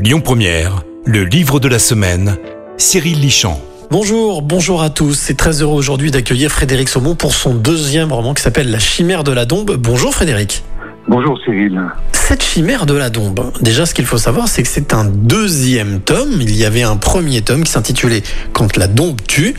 Lyon Première, le livre de la semaine, Cyril Lichamp. Bonjour, bonjour à tous. C'est très heureux aujourd'hui d'accueillir Frédéric Saumon pour son deuxième roman qui s'appelle La chimère de la dombe. Bonjour Frédéric. Bonjour Cyril. Cette chimère de la dombe, déjà ce qu'il faut savoir, c'est que c'est un deuxième tome. Il y avait un premier tome qui s'intitulait Quand la dombe tue.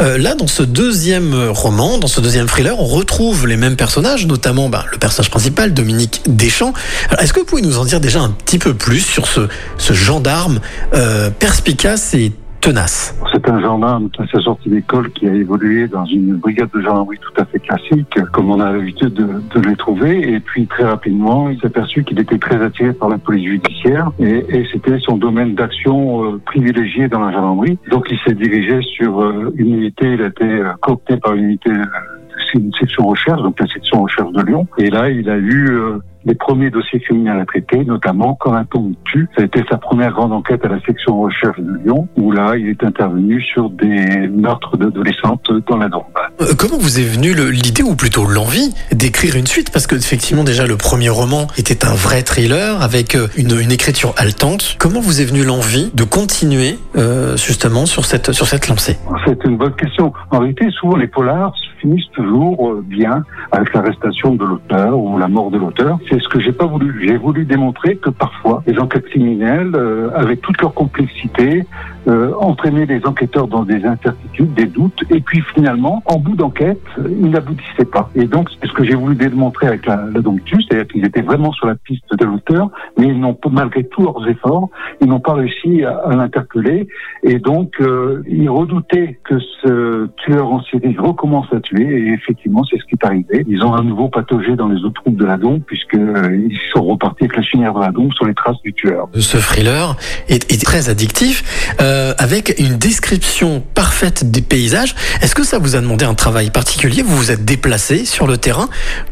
Euh, là, dans ce deuxième roman, dans ce deuxième thriller, on retrouve les mêmes personnages, notamment bah, le personnage principal, Dominique Deschamps. Est-ce que vous pouvez nous en dire déjà un petit peu plus sur ce, ce gendarme euh, perspicace et tenace C'est un gendarme à sa sortie d'école qui a évolué dans une brigade de gendarmerie tout à fait classique, comme on a l'habitude de, de, les trouver. Et puis très rapidement, il s'est aperçu qu'il était très attiré par la police judiciaire et, et c'était son domaine d'action euh, privilégié dans la gendarmerie. Donc il s'est dirigé sur euh, une unité, il a été euh, coopté par une unité c'est une section recherche, donc la section recherche de Lyon. Et là, il a eu euh, les premiers dossiers criminels à traiter, notamment tombe tue. Ça a été sa première grande enquête à la section recherche de Lyon, où là, il est intervenu sur des meurtres d'adolescentes dans la Dombe. Euh, comment vous est venue l'idée, ou plutôt l'envie, d'écrire une suite? Parce que effectivement, déjà, le premier roman était un vrai thriller avec euh, une, une écriture haletante. Comment vous est venue l'envie de continuer euh, justement sur cette, sur cette lancée? C'est une bonne question. En réalité, souvent, les polars finissent toujours euh, bien avec l'arrestation de l'auteur ou la mort de l'auteur. C'est ce que j'ai pas voulu. J'ai voulu démontrer que parfois les enquêtes criminelles, euh, avec toute leur complexité, euh, entraînaient les enquêteurs dans des incertitudes, des doutes, et puis finalement, en bout d'enquête, ils n'aboutissaient pas. Et donc, c'est ce que j'ai voulu démontrer avec la, la Donctus, c'est-à-dire qu'ils étaient vraiment sur la piste de l'auteur, mais ils n'ont malgré tous leurs efforts, ils n'ont pas réussi à, l'interpeller, et donc euh, ils redoutaient que ce tueur en série recommence à tuer, et effectivement, c'est ce qui est arrivé. Ils ont à nouveau pataugé dans les autres troupes de la Dombe, puisqu'ils euh, sont repartis avec la chinière de la Dombe sur les traces du tueur. Ce thriller est, est très addictif, euh, avec une description parfaite des paysages. Est-ce que ça vous a demandé un travail particulier? Vous vous êtes déplacé sur le terrain,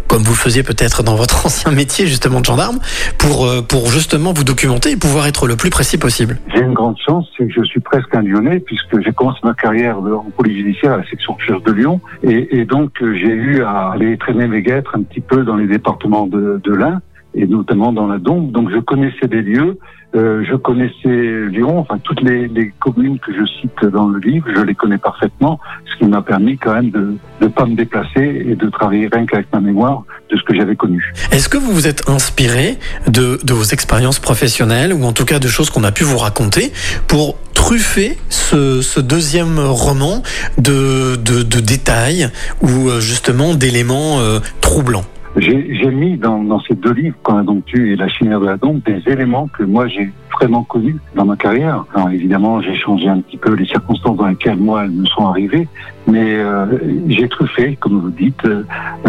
comme vous le faisiez peut-être dans votre ancien métier justement de gendarme, pour, euh, pour justement vous documenter et pouvoir être le plus précis possible? J'ai une grande chance, c'est que je suis presque un Lyonnais, puisque j'ai commencé ma carrière en police judiciaire à la section recherche de Lyon, et, donc euh, j'ai eu à aller traîner mes guêtres un petit peu dans les départements de l'Ain et notamment dans la Dombe. Donc je connaissais des lieux, euh, je connaissais Lyon, enfin toutes les, les, communes que je cite dans le livre, je les connais parfaitement, ce qui m'a permis quand même de ne pas me déplacer et de travailler rien qu'avec ma mémoire de ce que j'avais connu. Est-ce que vous vous êtes inspiré de, de vos expériences professionnelles ou en tout cas de choses qu'on a pu vous raconter pour truffer ce, ce deuxième roman de, de, de détails ou euh, justement d'éléments euh, troublants? J'ai mis dans, ces deux livres, Quand la dombe tue et La chimère de la dombe, des éléments que moi j'ai vraiment connus dans ma carrière. Alors évidemment, j'ai changé un petit peu les circonstances dans lesquelles moi elles me sont arrivées, mais euh, j'ai truffé, comme vous dites, euh,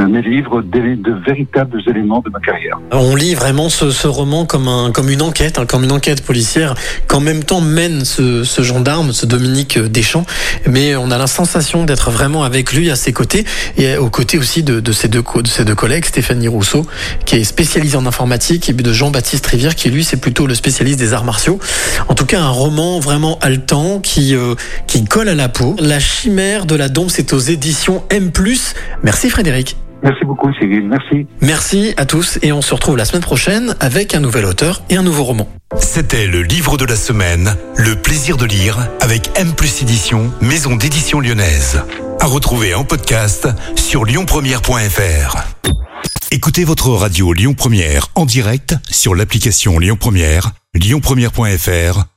mes livres de, véritables éléments de ma carrière. On lit vraiment ce, ce roman comme, un, comme une enquête, hein, comme une enquête policière, qu'en même temps mène ce, ce, gendarme, ce Dominique Deschamps, mais on a la sensation d'être vraiment avec lui à ses côtés et aux côtés aussi de, de, ses, deux, de ses deux collègues, Stéphanie Rousseau, qui est spécialisée en informatique, et de Jean-Baptiste Rivière, qui lui, c'est plutôt le spécialiste des arts martiaux. En tout cas, un roman vraiment haletant qui, euh, qui colle à la peau. La chimère de la dombe, c'est aux éditions M+. Merci Frédéric. Merci beaucoup Cyril, merci. Merci à tous et on se retrouve la semaine prochaine avec un nouvel auteur et un nouveau roman. C'était le livre de la semaine, Le plaisir de lire avec M plus édition, maison d'édition lyonnaise. À retrouver en podcast sur lyonpremière.fr. Écoutez votre radio Lyon Première en direct sur l'application Lyon Première, lyonpremière.fr